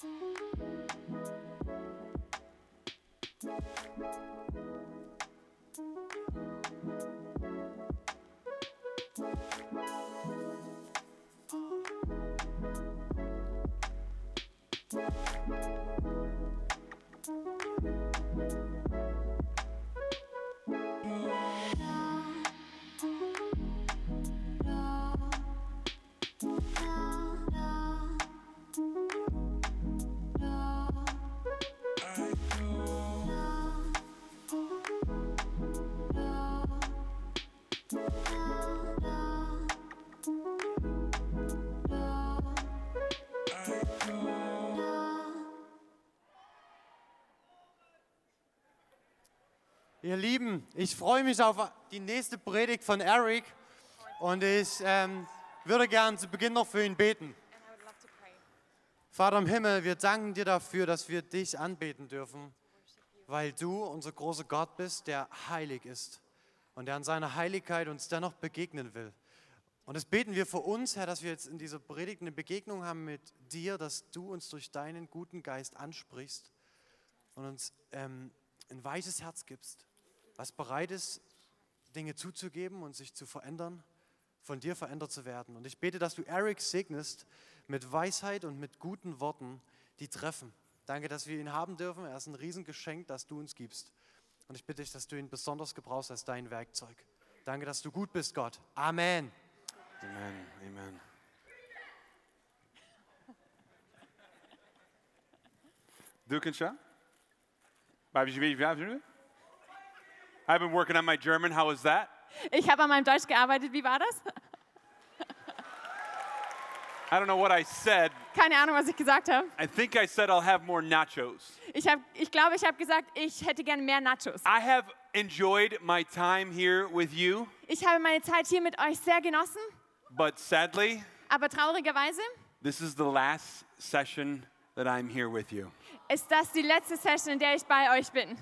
Thank Ihr Lieben, ich freue mich auf die nächste Predigt von Eric und ich ähm, würde gern zu Beginn noch für ihn beten. Vater im Himmel, wir danken dir dafür, dass wir dich anbeten dürfen, weil du unser großer Gott bist, der heilig ist und der an seiner Heiligkeit uns dennoch begegnen will. Und das beten wir für uns, Herr, dass wir jetzt in dieser Predigt eine Begegnung haben mit dir, dass du uns durch deinen guten Geist ansprichst und uns ähm, ein weiches Herz gibst, was bereit ist, Dinge zuzugeben und sich zu verändern, von dir verändert zu werden. Und ich bete, dass du Eric segnest mit Weisheit und mit guten Worten, die treffen. Danke, dass wir ihn haben dürfen. Er ist ein Riesengeschenk, das du uns gibst. Und ich bitte dich, dass du ihn besonders gebrauchst als dein Werkzeug. Danke, dass du gut bist, Gott. Amen. Amen. Amen. Dukansha? I've been working on my German. How was that? Ich habe an meinem Deutsch gearbeitet. Wie war das? I don't know what I said. Keine Ahnung, was ich gesagt habe. I think I said I'll have more nachos. Ich, hab, ich glaube, ich habe gesagt, ich hätte gerne mehr Nachos. I have enjoyed my time here with you, Ich habe meine Zeit hier mit euch sehr genossen, but sadly, aber traurigerweise this is the last session that I'm here with you. ist das die letzte Session, in der ich bei euch bin.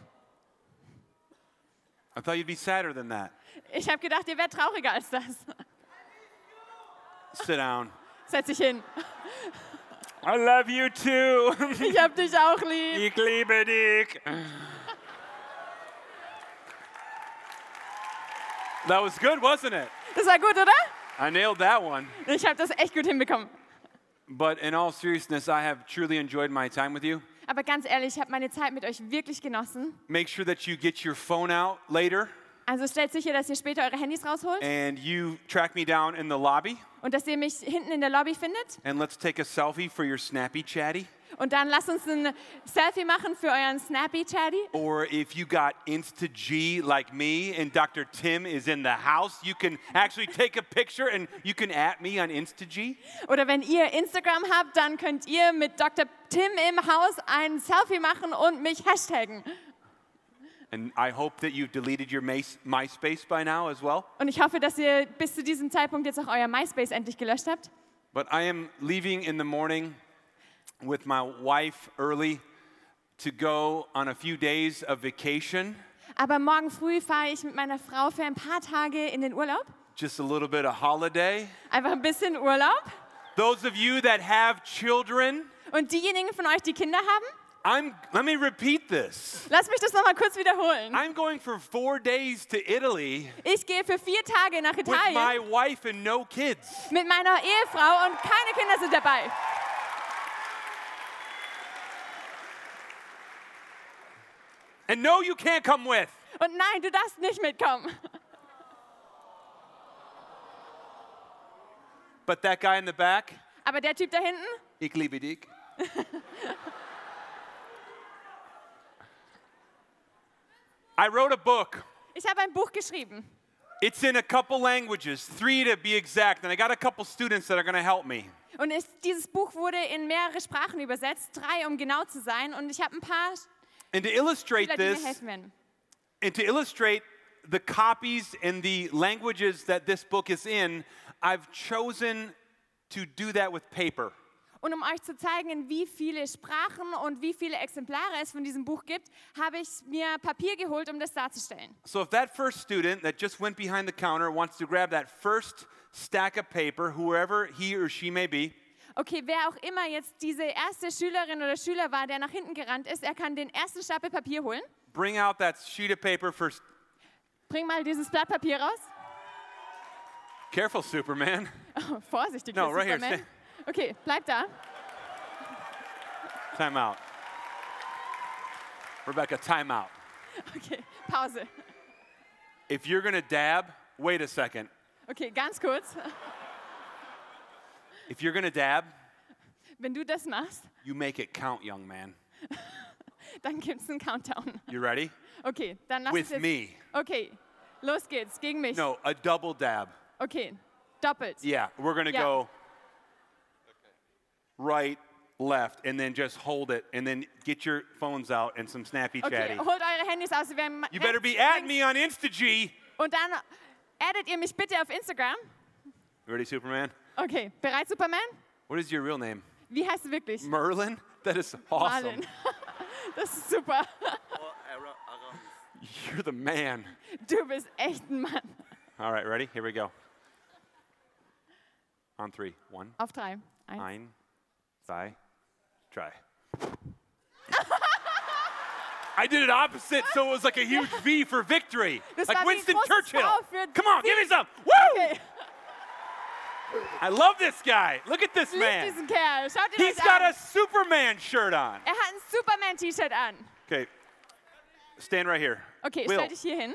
I thought you'd be sadder than that. Ich habe gedacht, ihr wärt trauriger als das. Sit down. Setz dich hin. I love you too. Ich hab dich auch lieb. ich liebe dich. That was good, wasn't it? Das war gut, oder? I nailed that one. Ich habe das echt gut hinbekommen. But in all seriousness, I have truly enjoyed my time with you. Aber ganz ehrlich, ich habe meine Zeit mit euch wirklich genossen. Make sure that you get your phone out later Also stellt sicher, dass ihr später eure Handys rausholt and you track me down in the lobby und dass ihr mich hinten in der Lobby findet. and let's take a selfie for your snappy chatty. Und dann lasst uns ein Selfie machen für euren Snappy Chatty. Or if you got Insta G like me and Dr. Tim is in the house, you can actually take a picture and you can at me on Insta G. Oder wenn ihr Instagram habt, dann könnt ihr mit Dr. Tim im Haus ein Selfie machen und mich hashtaggen. And I hope that you've deleted your MySpace by now as well. Und ich hoffe, dass ihr bis zu diesem Zeitpunkt jetzt auch euer MySpace endlich gelöscht habt. But I am leaving in the morning with my wife early to go on a few days of vacation, Aber morgen früh fahre ich mit meiner Frau für ein paar Tage in den Urlaub. just a little bit of holiday. Einfach ein bisschen Urlaub. Those of you that have children, Und diejenigen von euch, die Kinder haben, I'm let me repeat this. lasst mich das nochmal kurz wiederholen. I'm going for 4 days to Italy Ich gehe für vier Tage nach with my Italien wife and no kids. mit meiner Ehefrau und keine Kinder sind dabei. And no you can't come with. Und nein, du darfst nicht mitkommen. But that guy in the back, Aber der Typ da hinten, ich liebe dich. I wrote a book. ich habe ein Buch geschrieben. It's in a couple languages, three to be exact, and I got a couple students that are going to help me. Und es, dieses Buch wurde in mehrere Sprachen übersetzt, drei, um genau zu sein. Und ich habe ein paar And to illustrate Schüler, die mir this, and to illustrate the copies and the languages that this book is in, I've chosen to do that with paper. Und um euch zu zeigen, in wie viele Sprachen und wie viele Exemplare es von diesem Buch gibt, habe ich mir Papier geholt, um das darzustellen. So if that first student that just went behind the counter wants to grab that first stack of paper, whoever he or she may be, Okay, wer auch immer jetzt diese erste Schülerin oder Schüler war, der nach hinten gerannt ist, er kann den ersten Stapel Papier holen. Bring out that sheet of paper for. Bring mal dieses Blatt Papier raus. Careful, Superman. Oh, vorsichtig, No, right here, Superman. Okay, bleib da. Time out. Rebecca, time out. Okay, Pause. If you're gonna dab, wait a second. Okay, ganz kurz. If you're gonna dab, Wenn du das machst, you make it count, young man. dann gibt es einen Countdown. You ready? Okay, dann lass With uns jetzt. me. Okay, los geht's, gegen mich. No, a double dab. Okay, doppelt. Yeah, we're gonna Yeah. go right, left, and then just hold it, and then get your phones out and some snappy Okay, chatty. holt eure Handys aus. Wir werden You better be at me on InstaG. Und dann addet ihr mich bitte auf Instagram. Ready, Superman? Okay, bereit, Superman? What is your real name? Wie heißt du wirklich? Merlin? That is awesome. Marlin. Das ist super. You're the man. Du bist echt ein Mann. All right, ready? Here we go. On three. One, Auf drei. Eins. ein, zwei, try. I did it opposite, so it was like a huge V for victory. Das like war wie ein Winston Churchill. Come on, give me some. Woo! Okay, I love this guy. Look at this lieb man. diesen Kerl. Schaut ihn He's euch got an. a Superman shirt on. Er hat ein Superman-T-Shirt an. Okay, stand right here. Okay, Will, stell dich hier hin.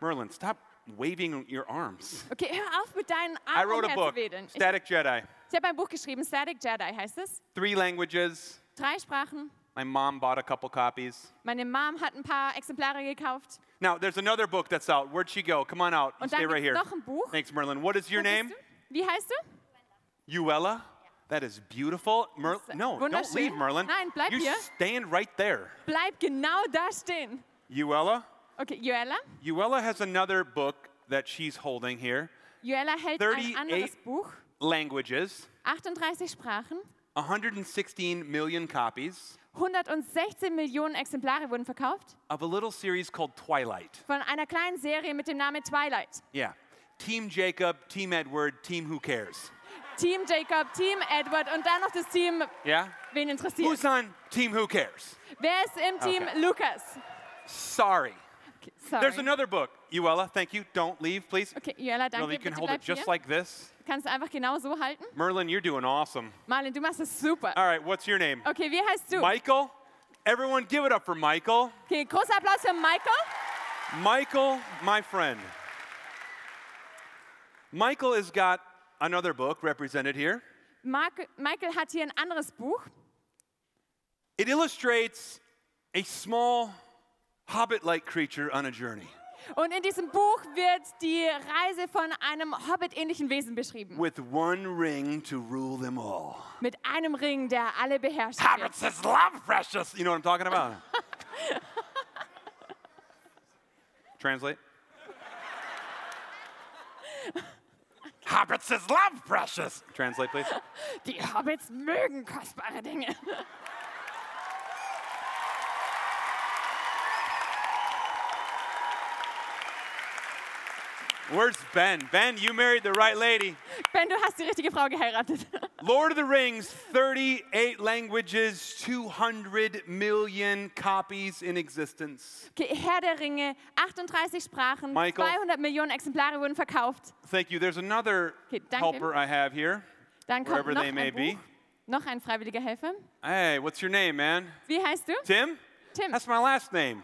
Merlin, stop waving your arms. Okay, hör auf mit deinen I Armen wrote a book. Ich, Static Jedi. ich habe ein Buch geschrieben, Static Jedi heißt es. Three languages. Drei Sprachen. My mom bought a couple copies. Meine Mom hat ein paar Exemplare gekauft. Now, there's another book that's out. Where'd she go? Come on out. Und stay dann right gibt here. noch ein Buch. Thanks, Merlin. What is your Wo bist name? du? Wie heißt du? Uella? That is beautiful. Mer- no, don't leave, Merlin. Nein, bleib you hier. stand right there. Bleib genau da stehen. Uella? Okay, Joella. Uella has another book that she's holding here. Joella hält 38 ein anderes Buch. Languages, 38 Sprachen. 116 million copies 116 Millionen Exemplare wurden verkauft of a little series called Twilight. von einer kleinen Serie mit dem Namen Twilight. Yeah. Team Jacob, Team Edward, Team Who Cares. Team Jacob, Team Edward und dann noch das Team, Yeah? wen interessiert. Who's on Team Who Cares? Wer ist im Team? Okay. Lukas. Sorry. Okay, sorry. There's another book. Uella, thank you. Don't leave, please. Okay, Joella, danke. Merlin, you can hold it just hier. like this. Kannst du einfach genau so halten. Merlin, you're doing awesome. Marlin, du machst es super. All right, what's your name? Okay, wie heißt du? Michael? Everyone give it up for Michael. Okay, großer Applaus für Michael. Michael, my friend. Michael has got another book represented here. Mark, Michael hat hier ein anderes Buch. It illustrates a small hobbit like creature on a journey Und in diesem Buch wird die Reise von einem Hobbit-ähnlichen Wesen beschrieben. with one ring to rule them all. Mit einem Ring, der alle beherrscht. Hobbits is love precious. You know what I'm talking about? Translate. Hobbits is love precious. Translate, please. Die Hobbits mögen kostbare Dinge. Where's Ben? Ben, you married the right lady. Ben, du hast die richtige Frau geheiratet. Lord of the Rings, 38 languages, 200 million copies in existence. Okay, Herr der Ringe, 38 Sprachen, Michael. 200 Millionen Exemplare wurden verkauft. Thank you. There's another Okay, helper I have here. Dann kommt Wherever noch they ein may be. Noch ein freiwilliger Helfer. Hey, what's your name, man? Wie heißt du? Tim? Tim. That's my last name.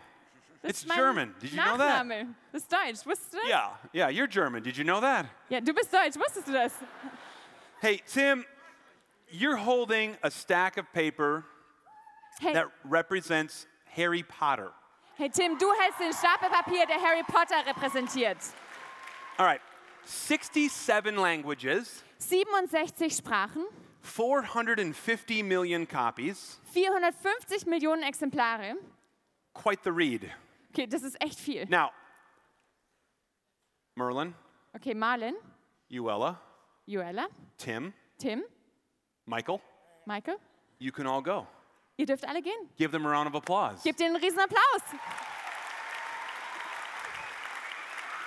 It's mein German. Did you know that? Nachname. Das ist Deutsch. Wusstest du das? Yeah, yeah, you're German. Did you know that? Ja, du bist Deutsch. Wusstest du das? Hey, Tim, you're holding a stack of paper Hey, that represents Harry Potter. hey Tim, du hältst den Stapel Papier, der Harry Potter repräsentiert. All right, 67 languages, 67 Sprachen, 450 million copies. 450 Millionen Exemplare. Quite the read. Okay, das ist echt viel. Now, Merlin, Okay, Marlin, Uella, Joella, Tim, Tim, Michael, Michael, you can all go. ihr dürft alle gehen. Give them a round of applause. Gebt ihnen einen riesen Applaus.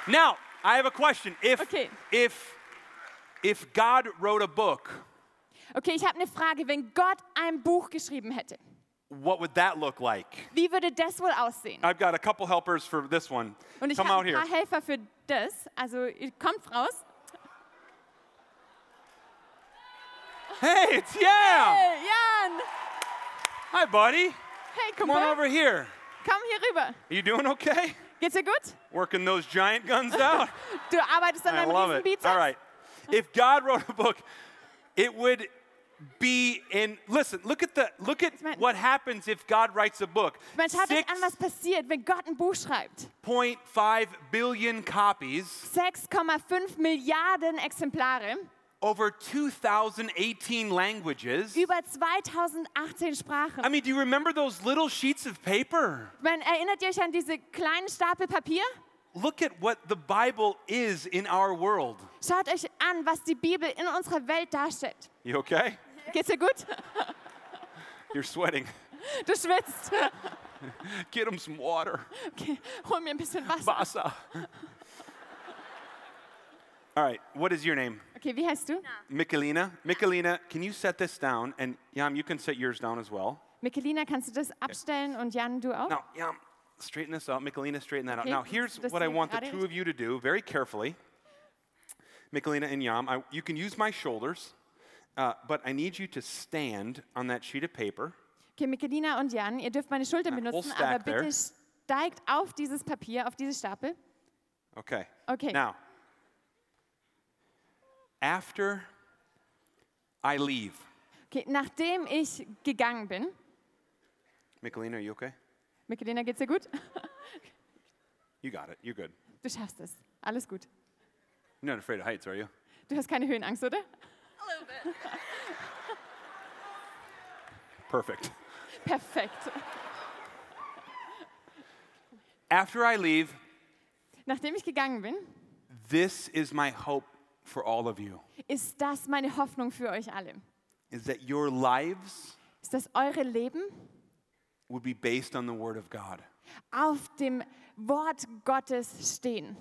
Now, I have a question. If Okay. if if God wrote a book Okay, ich habe eine Frage. Wenn Gott ein Buch geschrieben hätte, What would that look like? wie würde das wohl aussehen? I've got a couple helpers for this one. Und ich Come habe out ein here. paar Helfer für das. Also ihr kommt raus. Hey, it's yeah. Hey, Jan! Hi, buddy. Hey, Come on Kumpel, over here. komm hier rüber. Are you doing okay? Geht's dir gut? Working those giant guns out? Du arbeitest an I deinem love riesen it. Bizeps? All right. If God wrote a book, it would be in listen, look at the look at what happens if God writes a book. Ich meine, schaut euch an, was passiert, wenn Gott ein Buch schreibt. 6.5 billion copies, 6,5 Milliarden Exemplare, over 2018 languages. über 2018 Sprachen. I mean, do you remember those little sheets of paper? Man, erinnert ihr euch an diese kleinen Stapel Papier? Look at what the Bible is in our world. Schaut euch an, was die Bibel in unserer Welt darstellt. You okay? Geht's dir gut? You're sweating. Du schwitzt. Get him some water. Okay, hol mir ein bisschen Wasser. Basa. All right, what is your name? Okay, wie heißt du? Michelina. Michelina, can you set this down? And Yam, you can set yours down as well. Michelina, kannst du das abstellen und Jan, du auch? Now, Yam, straighten this out. Michelina, straighten that out. Okay, Now, here's das what I hier want the gerade two of you to do very carefully. Michelina and Yam, I, you can use my shoulders, uh, but I need you to stand on that sheet of paper. Okay, Michelina und Jan, ihr dürft meine Schultern benutzen, aber bitte steigt auf dieses Papier, auf diese Stapel. Okay. Okay. Now, after I leave, Okay, nachdem ich gegangen bin, Michelina, are you okay? Michelina, geht's dir gut? You got it. You're good. Du schaffst es. Alles gut. You're not afraid of heights, are you? Du hast keine Höhenangst, oder? Perfect. Perfekt. After I leave, Nachdem ich gegangen bin, this is my hope for all of you ist das meine Hoffnung für euch alle. is that your lives Ist, dass eure Leben would be based on the Word of God. auf dem Wort Gottes stehen.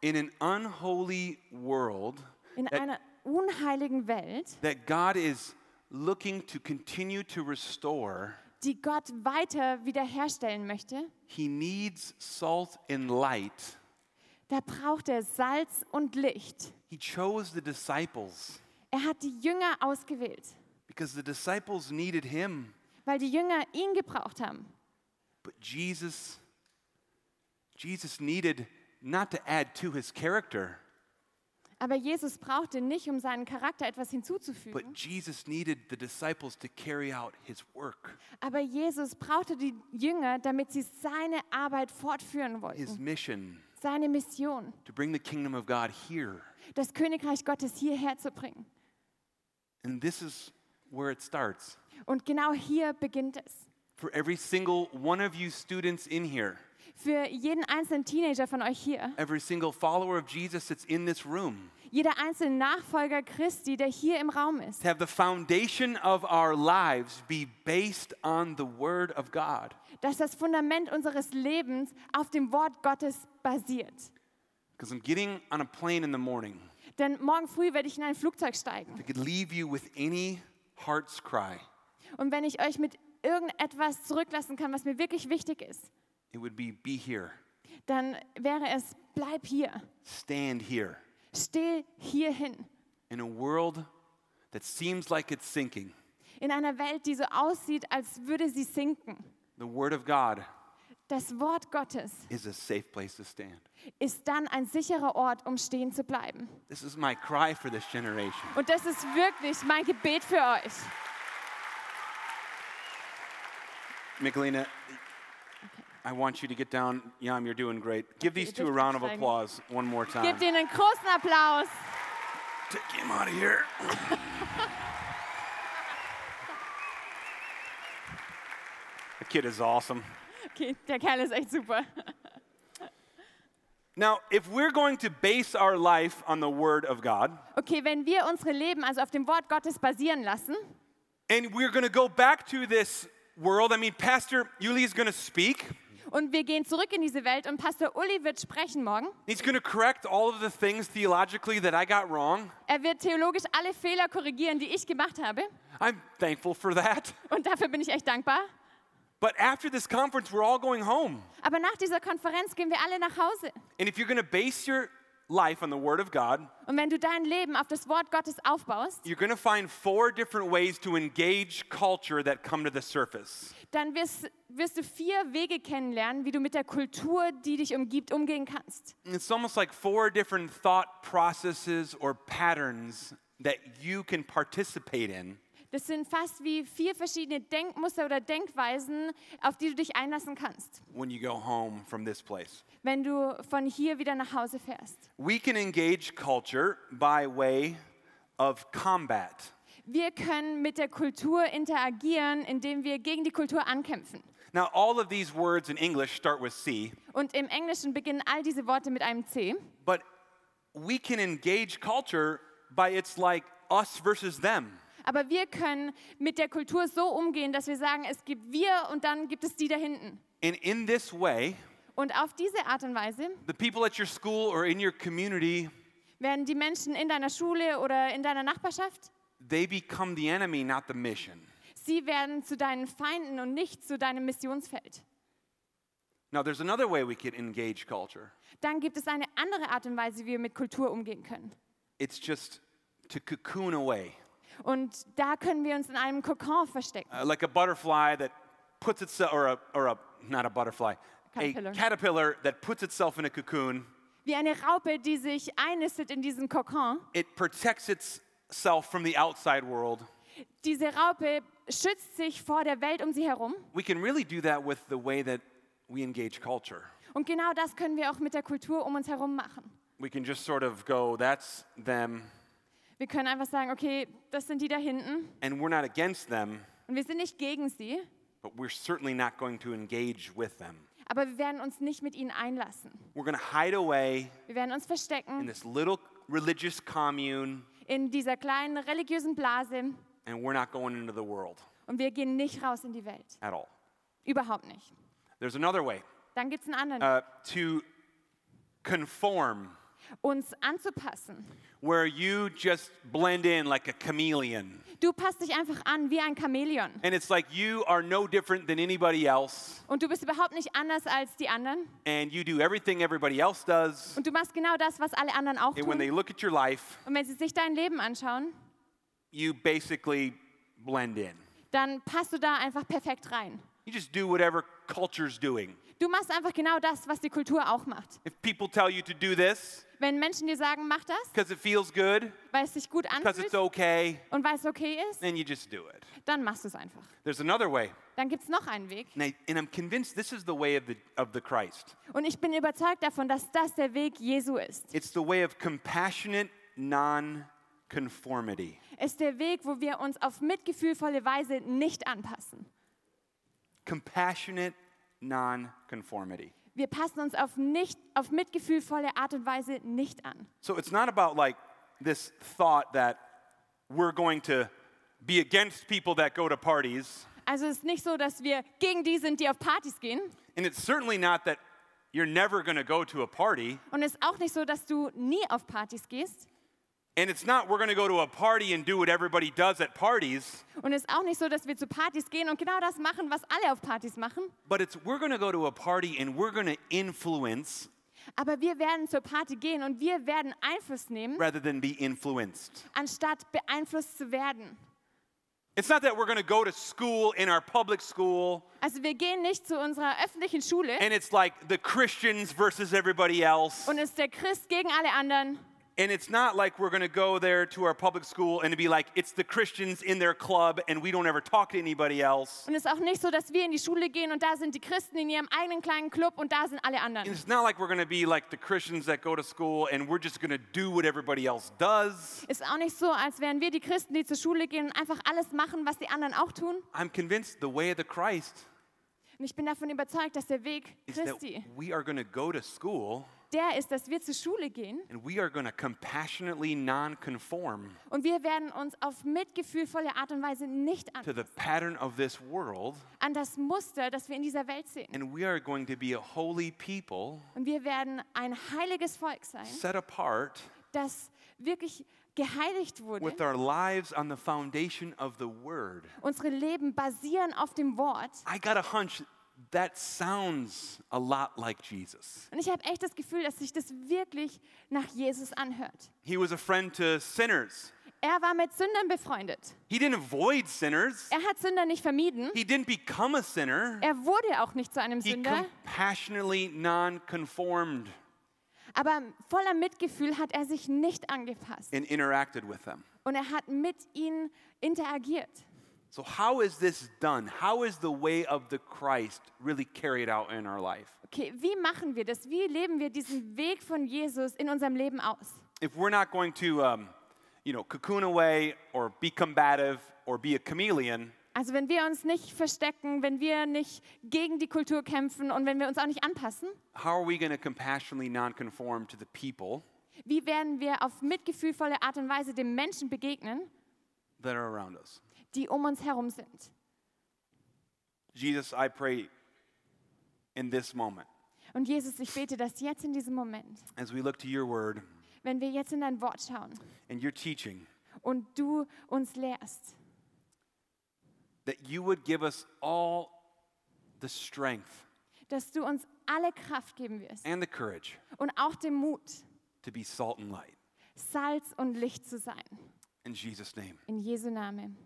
In an unholy world, In that, einer unheiligen Welt, that God is looking to continue to restore, die Gott weiter wiederherstellen möchte, He needs salt and light. da braucht er Salz und Licht. He chose the disciples Er hat die Jünger ausgewählt, because the disciples needed Him. weil die Jünger ihn gebraucht haben. But Jesus, Jesus needed not to add to his character, Aber Jesus brauchte nicht, um seinen Charakter etwas but hinzuzufügen. Jesus needed the disciples to carry out his work, Aber Jesus brauchte die Jünger, damit sie seine Arbeit fortführen his wollten. mission Seine Mission, to bring the kingdom of God here. das Königreich Gottes hierher zu bringen. And this is where it starts. Und genau hier beginnt es. For every single one of you students in here, Für jeden einzelnen Teenager von euch hier, every single follower of Jesus that's in this room, jeder einzelne Nachfolger Christi, der hier im Raum ist, to have the foundation of our lives be based on the Word of God. dass das Fundament unseres Lebens auf dem Wort Gottes basiert. Because I'm getting on a plane in the morning. Denn morgen früh werde ich in ein Flugzeug steigen. I could leave you with any heart's cry. Und wenn ich euch mit irgendetwas zurücklassen kann, was mir wirklich wichtig ist, It would be be here, dann wäre es, bleib hier. stand here. Steh hier hin. In a world that seems like it's sinking, In einer Welt, die so aussieht, als würde sie sinken. the Word of God Das Wort Gottes is a safe place to stand. ist dann ein sicherer Ort, um stehen zu bleiben. This is my cry for this generation. Und das ist wirklich mein Gebet für euch. Michelina, I want you to get down. Yam, you're doing great. Give these two a round of applause one more time. Gebt ihnen einen großen Applaus. Take him out of here. the kid is awesome. Okay, der Kerl ist echt super. Now, if we're going to base our life on the Word of God, Okay, wenn wir unsere Leben also auf dem Wort Gottes basieren lassen and we're going to go back to this world, I mean, Pastor Yuli is going to speak, Und wir gehen zurück in diese Welt und Pastor Uli wird sprechen morgen. He's going to correct all of the things theologically that I got wrong. Er wird theologisch alle Fehler korrigieren, die ich gemacht habe. I'm thankful for that. Und dafür bin ich echt dankbar. But after this conference, we're all going home. Aber nach dieser Konferenz gehen wir alle nach Hause. And if you're going to base your life on the Word of God, Und wenn du dein Leben auf das Wort Gottes aufbaust, you're going to find four different ways to engage culture that come to the surface. dann wirst, wirst du vier Wege kennenlernen, wie du mit der Kultur, die dich umgibt, umgehen kannst. And It's almost like four different thought processes or patterns that you can participate in Das sind fast wie vier verschiedene Denkmuster oder Denkweisen, auf die du dich einlassen kannst, when you go home from this place. wenn du von hier wieder nach Hause fährst. We can engage culture by way of combat. Wir können mit der Kultur interagieren, indem wir gegen die Kultur ankämpfen. Now, all of these words in English start with C, Und im Englischen beginnen all diese Worte mit einem C. but we can engage culture by it's like us versus them. Aber wir können mit der Kultur so umgehen, dass wir sagen, es gibt wir und dann gibt es die da hinten. And in this way, Und auf diese Art und Weise the people at your school or in your community, werden die Menschen in deiner Schule oder in deiner Nachbarschaft, they become the enemy, not the mission. sie werden zu deinen Feinden und nicht zu deinem Missionsfeld. Now, there's another way we can engage culture. Dann gibt es eine andere Art und Weise, wie wir mit Kultur umgehen können. It's just to cocoon away, Und da können wir uns in einem Kokon verstecken. uh, like a butterfly that puts itself, or a, or a, not a butterfly, Caterpillar. a caterpillar that puts itself in a cocoon. Wie eine Raupe, die sich einnistet in diesen Kokon. It protects itself from the outside world. Diese Raupe schützt sich vor der Welt um sie herum. We can really do that with the way that we engage culture. Und genau das können wir auch mit der Kultur um uns herum machen. We can just sort of go, that's them, Wir können einfach sagen, okay, das sind die da hinten and we're not against them, und wir sind nicht gegen sie, but we're certainly not going to engage with them. aber wir werden uns nicht mit ihnen einlassen. We're going to hide away Wir werden uns in verstecken this little religious commune, in dieser kleinen religiösen Blase and we're not going into the world und wir gehen nicht raus in die Welt. at all. Überhaupt nicht. There's another way Dann gibt es einen anderen, uh, to conform, uns anzupassen. where you just blend in like a chameleon. Du passt dich einfach an wie ein Chamäleon. And it's like you are no different than anybody else, Und du bist überhaupt nicht anders als die anderen. and you do everything everybody else does. Und du machst genau das, was alle anderen auch And when they tun. look at your life, Und wenn sie sich dein Leben anschauen, you basically blend in. dann passt du da einfach perfekt rein. You just do whatever culture's doing. Du machst einfach genau das, was die Kultur auch macht. If people tell you to do this Wenn Menschen dir sagen, mach das, because it feels good, weil es sich gut because it's anfühlt okay, und weil es okay ist, then you just do it. dann machst du es einfach. There's another way. Dann gibt es noch einen Weg. And, I, and I'm convinced this is the way of the, of the Christ. Und ich bin überzeugt davon, dass das der Weg Jesu ist. It's the way of compassionate non-conformity. Es ist der Weg, wo wir uns auf mitgefühlvolle Weise nicht anpassen. Compassionate non-conformity. Wir passen uns auf, nicht, auf mitgefühlvolle Art und Weise nicht an. So it's not about like this thought that we're going to be against people that go to parties. Also es ist nicht so, dass wir gegen die sind, die auf Partys gehen. And it's certainly not that you're never going to go to a party. Und es ist auch nicht so, dass du nie auf Partys gehst. And it's not we're going to go to a party and do what everybody does at parties. Und es ist auch nicht so, dass wir zu Partys gehen und genau das machen, was alle auf Partys machen. But it's we're going to go to a party and we're going to influence Aber wir werden zur Party gehen und wir werden Einfluss nehmen, rather than be influenced. anstatt beeinflusst zu werden. It's not that we're going to go to school in our public school Also wir gehen nicht zu unserer öffentlichen Schule and it's like the Christians versus everybody else. und es ist der Christ gegen alle anderen. And it's not like we're going to go there to our public school and be like, it's the Christians in their club and we don't ever talk to anybody else. Und es ist auch nicht so, dass wir in die Schule gehen und da sind die Christen in ihrem eigenen kleinen Club und da sind alle And anderen. it's not like we're going to be like the Christians that go to school and we're just going to do what everybody else does. Ist auch nicht so, als wären wir die Christen, die zur Schule gehen und einfach alles machen, was die anderen auch tun. I'm convinced the way of the Christ Und ich bin davon überzeugt, dass der Weg is that Christi, we are going to go to school der ist, dass wir zur Schule gehen and we are going to compassionately non conform und wir werden uns auf mitgefühlvolle Art und Weise nicht to an, the pattern of this world, an das Muster, das wir in dieser Welt sehen. and we are going to be a holy people Und wir werden ein heiliges Volk sein, set apart das wirklich geheiligt wurde. with our lives on the foundation of the Word. Unsere Leben basieren auf dem Wort. I got a hunch that sounds a lot like Jesus. Und ich habe echt das Gefühl, dass sich das wirklich nach Jesus anhört. He was a friend to sinners. Er war mit Sündern befreundet. He didn't avoid sinners. Er hat Sünder nicht vermieden. He didn't become a sinner. Er wurde auch nicht zu einem He Sünder. compassionately non-conformed Aber voller Mitgefühl hat er sich nicht angepasst. and interacted with them. Und er hat mit ihnen interagiert. So how is this done? How is the way of the Christ really carried out in our life? Okay, wie machen wir das? Wie leben wir diesen Weg von Jesus in unserem Leben aus? If we're not going to, um, you know, cocoon away or be combative or be a chameleon, Also wenn wir uns nicht verstecken, wenn wir nicht gegen die Kultur kämpfen und wenn wir uns auch nicht anpassen, wie werden wir auf mitgefühlvolle Art und Weise den Menschen begegnen, die um uns herum sind? Jesus, I pray in this moment, Und Jesus, ich bete, dass jetzt in diesem Moment, as we look to your word wenn wir jetzt in dein Wort schauen and your teaching, und du uns lehrst, that you would give us all the strength dass du uns alle Kraft geben wirst and the courage und auch den Mut, to be salt and light. Salz und Licht zu sein. In Jesus' name. In Jesu Namen.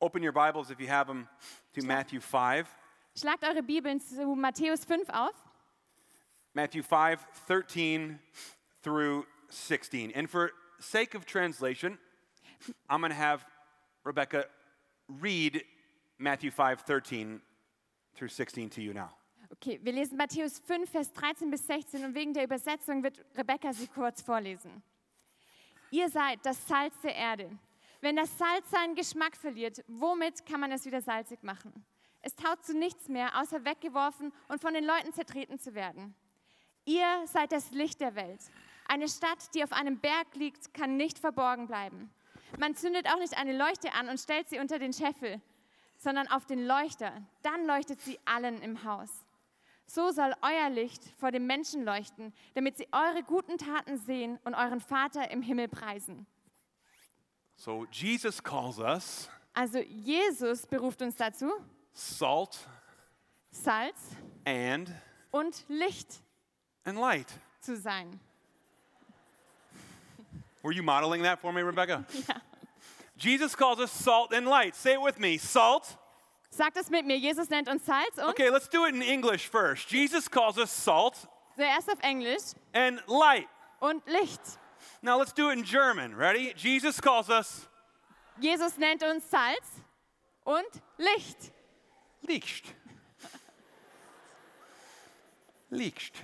Open your Bibles if you have them to Matthew 5. Schlagt eure Bibeln zu Matthäus 5 auf. Matthew 5, 13 through 16. And for sake of translation, I'm going to have Rebecca read Matthew 5, 13 through 16 to you now. Okay, wir lesen Matthäus 5, Vers 13 bis 16 und wegen der Übersetzung wird Rebecca sie kurz vorlesen. Ihr seid das Salz der Erde. Wenn das Salz seinen Geschmack verliert, womit kann man es wieder salzig machen? Es taugt zu nichts mehr, außer weggeworfen und von den Leuten zertreten zu werden. Ihr seid das Licht der Welt. Eine Stadt, die auf einem Berg liegt, kann nicht verborgen bleiben. Man zündet auch nicht eine Leuchte an und stellt sie unter den Scheffel, sondern auf den Leuchter. Dann leuchtet sie allen im Haus. So soll euer Licht vor den Menschen leuchten, damit sie eure guten Taten sehen und euren Vater im Himmel preisen. So Jesus calls us Also Jesus beruft uns dazu, salt Salz and und Licht and light. zu sein. Were you modeling that for me, Rebecca? Jesus calls us salt and light. Say it with me. Salt. Sagt es mit mir, Jesus nennt uns Salz und Okay, let's do it in English first. Jesus calls us salt zuerst auf Englisch and light. und Licht. Now let's do it in German. Ready? Jesus calls us Jesus nennt uns Salz und Licht. Licht. Licht.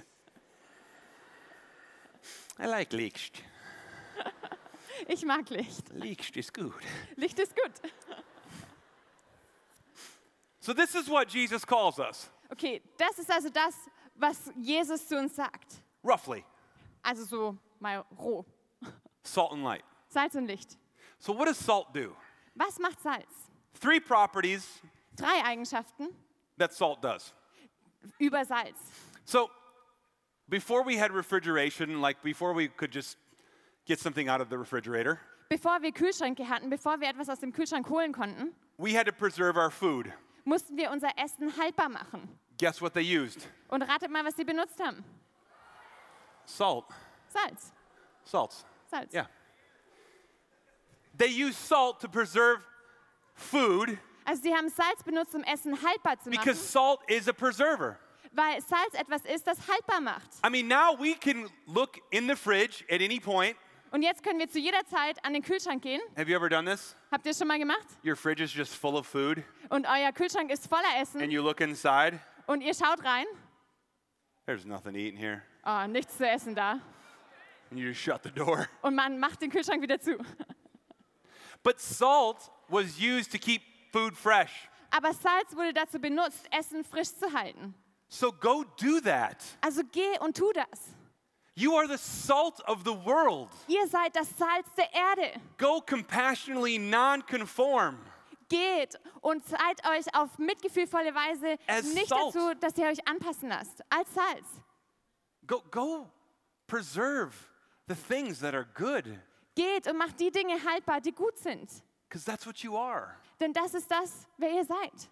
I like Licht. Ich mag Licht. Licht is good. Licht ist gut. So this is what Jesus calls us, Okay, das ist also das, was Jesus zu uns sagt. roughly. Also so mal roh. Salt and light. Salz und Licht. So what does salt do? Was macht Salz? Three properties Drei Eigenschaften that salt does. über Salz. So before we had refrigeration, like before we could just get something out of the refrigerator, Bevor wir Kühlschränke hatten, bevor wir etwas aus dem Kühlschrank holen konnten, we had to preserve our food. mussten wir unser Essen haltbar machen. Guess what they used? Und ratet mal, was sie benutzt haben. Salt. Salz. Salts. Salz. Yeah. They use salt to preserve food Also sie haben Salz benutzt, um Essen haltbar zu machen, because salt is a preserver. weil Salz etwas ist, das haltbar macht. I mean, now we can look in the fridge at any point. Und jetzt können wir zu jeder Zeit an den Kühlschrank gehen. Have you ever done this? Habt ihr es schon mal gemacht? Your fridge is just full of food, Und euer Kühlschrank ist voller and Essen you look inside. und ihr schaut rein. There's nothing to eat in here. Oh, nichts zu essen da. And you just shut the door. Und man macht den Kühlschrank wieder zu. But salt was used to keep food fresh. Aber Salz wurde dazu benutzt, Essen frisch zu halten. So go do that. Also geh und tu das. You are the salt of the world. Ihr seid das Salz der Erde. Go compassionately non-conform. Geht und seid euch auf mitgefühlvolle Weise As nicht salt. dazu, dass ihr euch anpassen lasst. Als Salz. Go, go preserve the things that are good, Geht und macht die Dinge haltbar, die gut sind. because that's what you are. Denn das ist das, wer ihr seid.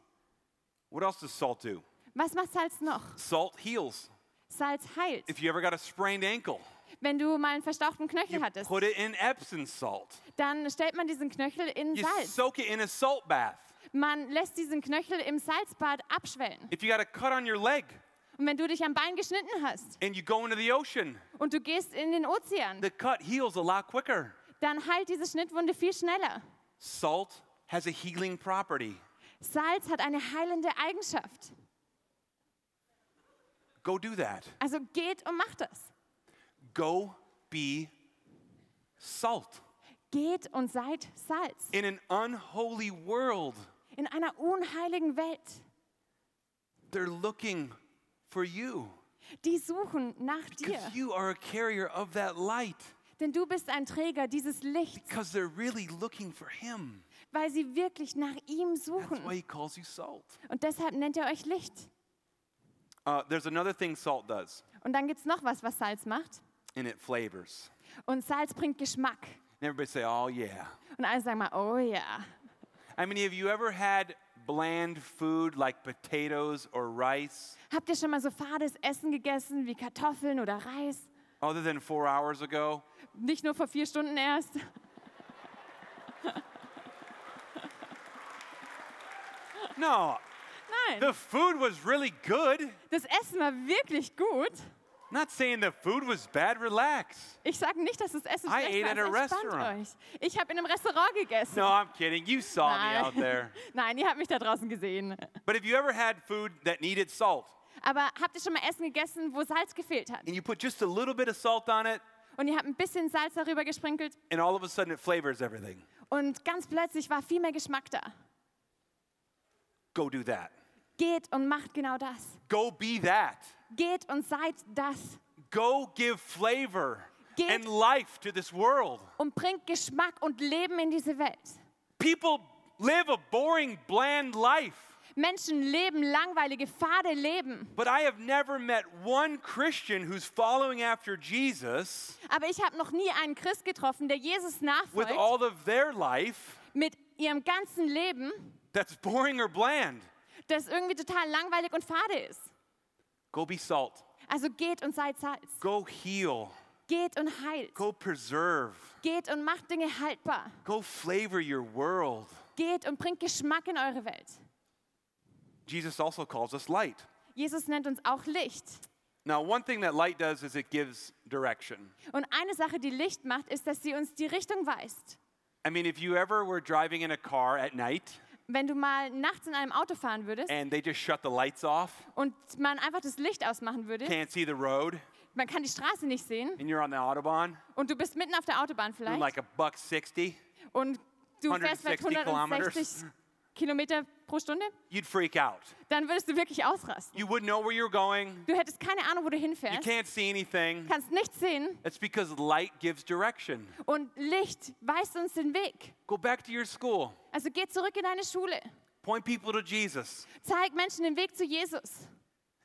What else does salt do? Was macht Salz noch? Salt heals. Salz heilt. If you ever got a sprained ankle, Wenn du mal einen verstauchten Knöchel you hattest, put it in Epsom salt. dann stellt man diesen Knöchel in You Salz. soak it in a salt bath. Man lässt diesen Knöchel im Salzbad abschwellen. If you got a cut on your leg Und wenn du dich am Bein geschnitten hast and you go into the ocean, und du gehst in den Ozean, the cut heals a lot quicker. dann heilt diese Schnittwunde viel schneller. Salt has a healing property. Salz hat eine heilende Eigenschaft. Go do that. Also geht und macht das. Go be salt Geht und seid Salz. in an unholy world. In einer unheiligen Welt. They're looking for you Die suchen nach dir. because you are a carrier of that light. Denn du bist ein Träger dieses Lichts, Because they're really looking for him. weil sie wirklich nach ihm That's why suchen. he calls you salt. Und deshalb nennt er euch Licht. Uh, there's another thing salt does, Und dann gibt es noch was, was Salz macht. and it flavors. Und Salz bringt Geschmack. And everybody say, oh, yeah. Und alle sagen mal, oh yeah. I mean, have you ever had bland food like potatoes or rice Habt ihr schon mal so fades Essen gegessen wie Kartoffeln oder Reis? other than four hours ago? Nicht nur vor vier Stunden erst. No, Nein, the food was really good. das Essen war wirklich gut. Not saying the food was bad, relax. Ich sage nicht, dass das Essen I schlecht ate war. at a restaurant. euch. Ich habe in einem Restaurant gegessen. No, I'm kidding. You saw me out there. Nein, ihr habt mich da draußen gesehen. But have you ever had food that needed salt Aber habt ihr schon mal Essen gegessen, wo Salz gefehlt hat? and you put just a little bit of salt on it Und ihr habt ein bisschen Salz darüber gesprinkelt and all of a sudden it flavors everything? und ganz plötzlich war viel mehr Geschmack da. Go do that. Geht und macht genau das. Go be that. Geht und seid das. Go give flavor Geht- and life to this world. Und bringt Geschmack und Leben in diese Welt. People live a boring, bland life. Menschen leben langweilige, fade Leben. But I have never met one Christian who's following after Jesus Aber ich habe noch nie einen Christ getroffen, der Jesus with nachfolgt, all of their life mit ihrem ganzen Leben, that's boring or bland. Das irgendwie total langweilig und fade ist. Go be salt. Also geht und seid Salz. Go heal. Geht und heilt. Go preserve. Geht und macht Dinge haltbar. Go flavor your world. Geht und bringt Geschmack in eure Welt. Jesus also calls us light. Jesus nennt uns auch Licht. Now, one thing that light does is it gives direction. Und eine Sache, die Licht macht, ist, dass sie uns die Richtung weist. I mean, if you ever were driving in a car at night Wenn du mal nachts in einem Auto fahren würdest and they just shut the lights off, und man einfach das Licht ausmachen würde, can't see the road, man kann die Straße nicht sehen and you're on the Autobahn. und du bist mitten auf der Autobahn doing vielleicht like a buck 60, und du fährst vielleicht 160 160 Kilometer pro Stunde, you'd freak out. dann würdest du wirklich ausrasten. You wouldn't know where you're going. Du hättest keine Ahnung, wo du You hinfährst, can't see anything. kannst nichts sehen That's because light gives direction. und Licht weist uns den Weg. Go back to your school. Also geh zurück in deine Schule. Point people to Jesus. Zeig Menschen den Weg zu Jesus.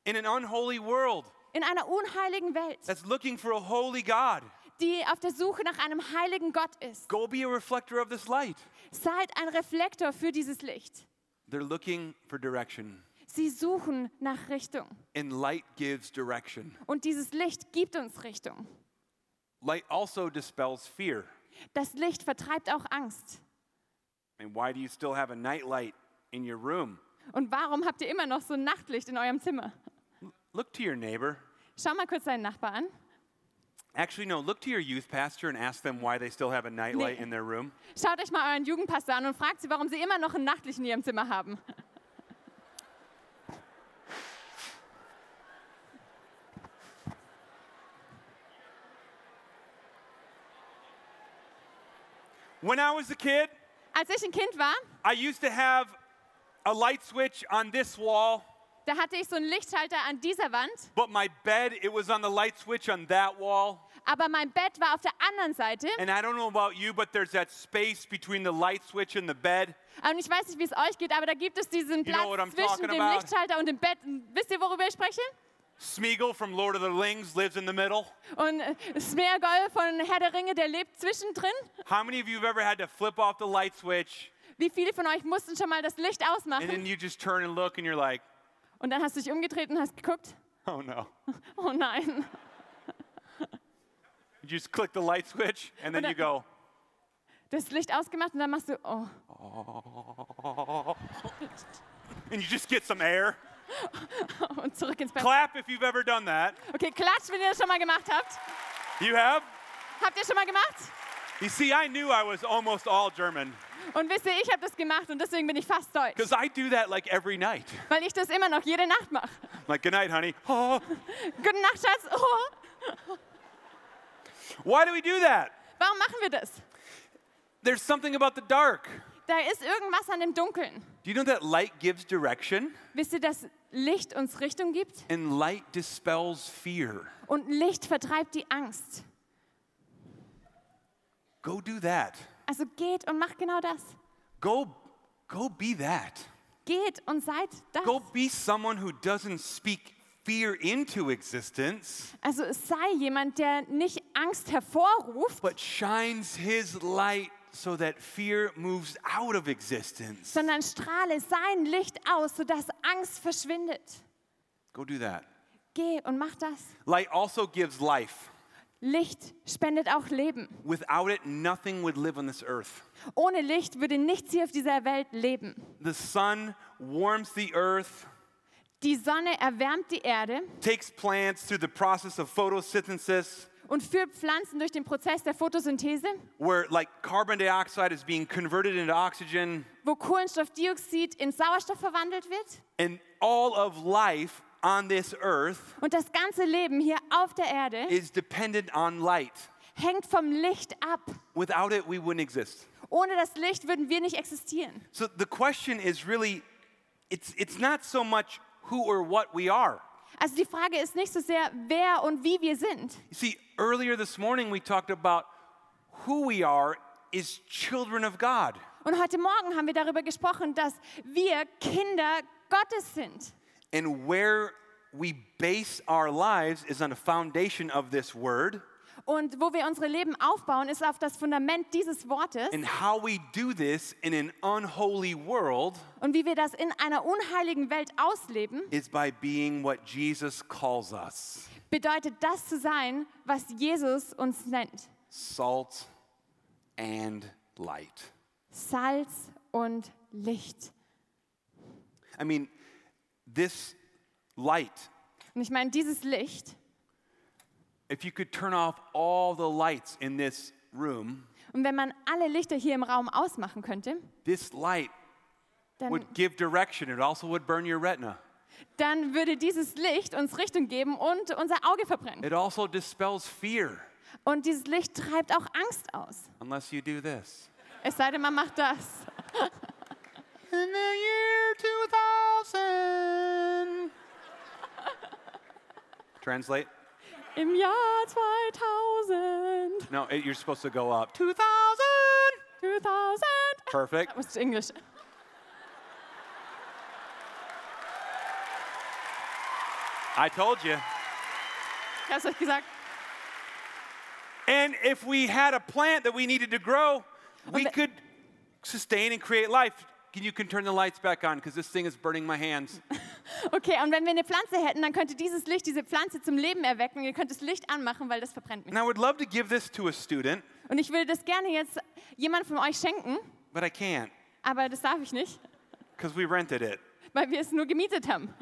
In an unholy world In einer unheiligen Welt, that's looking for a holy God, die auf der Suche nach einem heiligen Gott ist. go be a reflector of this light. Seid ein Reflektor für dieses Licht. They're looking for direction, Sie suchen nach Richtung. and light gives direction. Und dieses Licht gibt uns Richtung. Light also dispels fear. Das Licht vertreibt auch Angst. Mean, why do you still have a nightlight in your room? Und warum habt ihr immer noch so ein Nachtlicht in eurem Zimmer? Look to your neighbor. Schau mal kurz deinen Nachbar an. Actually, no, look to your youth pastor and ask them why they still have a nightlight Nee. in their room. Schaut euch mal euren Jugendpastor an und fragt sie, warum sie immer noch ein Nachtlicht in ihrem Zimmer haben. When I was a kid, Als ich ein Kind war, I used to have a light switch on this wall da hatte ich so einen Lichtschalter an dieser Wand, but my bed, it was on the light switch on that wall. aber mein Bett war auf der anderen Seite. And I don't know about you, but there's that space between the light switch and the bed. Und ich weiß nicht, wie es euch geht, aber da gibt es diesen You know Platz zwischen dem about? Lichtschalter und dem Bett. Wisst ihr, worüber ich spreche? Smeagol from Lord of the Rings lives in the middle. Und äh, Smeargol von Herr der Ringe, der lebt zwischendrin. How many of you have ever had to flip off the light switch Wie viele von euch mussten schon mal das Licht and ausmachen? then you just turn and look and you're like, Und dann hast du dich umgedreht und hast geguckt. oh no. Oh nein. You just click the light switch and then you go, Das Licht ausgemacht und dann machst du, oh. and you just get some air. Und zurück ins Bett. Clap if you've ever done that. Okay, klatscht, wenn ihr das schon mal gemacht habt. You have? Habt ihr schon mal gemacht? You see, I knew I was almost all German Und wisst ihr, ich habe das gemacht und deswegen bin ich fast deutsch. because I do that like every night. Weil ich das immer noch jede Nacht mache. Like, good night, honey. Oh. Gute Nacht, Schatz. Oh. Why do we do that? Warum machen wir das? There's something about the dark. Da ist irgendwas an dem Dunkeln. Do you know that light gives direction Wisst ihr, dass Licht uns Richtung gibt? and light dispels fear? Und Licht vertreibt die Angst. Go do that. Also geht und macht genau das. Go, go be that. Geht und seid das. Go be someone who doesn't speak fear into existence, Also sei jemand, der nicht Angst hervorruft, but shines his light so that fear moves out of existence. sondern strahle sein Licht aus, sodass Angst verschwindet. Go do that. Geh und mach das. Light also gives life. Licht spendet auch Leben. Without it, nothing would live on this earth. Ohne Licht würde nichts hier auf dieser Welt leben. The sun warms the earth, Die Sonne erwärmt die Erde takes plants through the process of photosynthesis, und führt Pflanzen durch den Prozess der Photosynthese, where like carbon dioxide is being converted into oxygen, wo Kohlenstoffdioxid in Sauerstoff verwandelt wird. and all of life on this earth Und das ganze Leben hier auf der Erde is dependent on light. hängt vom Licht ab. Without it, we wouldn't exist. Ohne das Licht würden wir nicht existieren. So the question is really it's it's not so much who or what we are. Also die Frage ist nicht so sehr, wer und wie wir sind. You see, earlier this morning we talked about who we are is children of God. Und heute Morgen haben wir darüber gesprochen, dass wir Kinder Gottes sind. And where we base our lives is on the foundation of this word. Und wo wir unsere Leben aufbauen, ist auf das Fundament dieses Wortes. And how we do this in an unholy world Und wie wir das in einer unheiligen Welt ausleben, is by being what Jesus calls us bedeutet das zu sein, was Jesus uns nennt. salt and light. Salz und Licht. I mean, this light, Und ich meine, dieses Licht, if you could turn off all the lights in this room, und wenn man alle Lichter hier im Raum ausmachen könnte, this light dann, would give direction. It also would burn your retina. dann würde dieses Licht uns Richtung geben und unser Auge verbrennen. It also dispels fear, Und dieses Licht treibt auch Angst aus. unless you do this. Es sei denn, man macht das. In the year 2000. Translate? Im Jahr 2000. No, it- you're supposed to go up. 2000. 2000. Perfect. That Was English. I told you. Hab's gesagt. And if we had a plant that we needed to grow, we could sustain and create life. Can you can turn the lights back on because this thing is burning my hands. Okay, und wenn wir eine Pflanze hätten, dann könnte dieses Licht diese Pflanze zum Leben erwecken. Ihr könnt das Licht anmachen, weil das verbrennt mich. And I would love to give this to a student, Und ich will das gerne jetzt jemand von euch schenken, but I can't aber das darf ich nicht, because we rented it. weil wir es nur gemietet haben.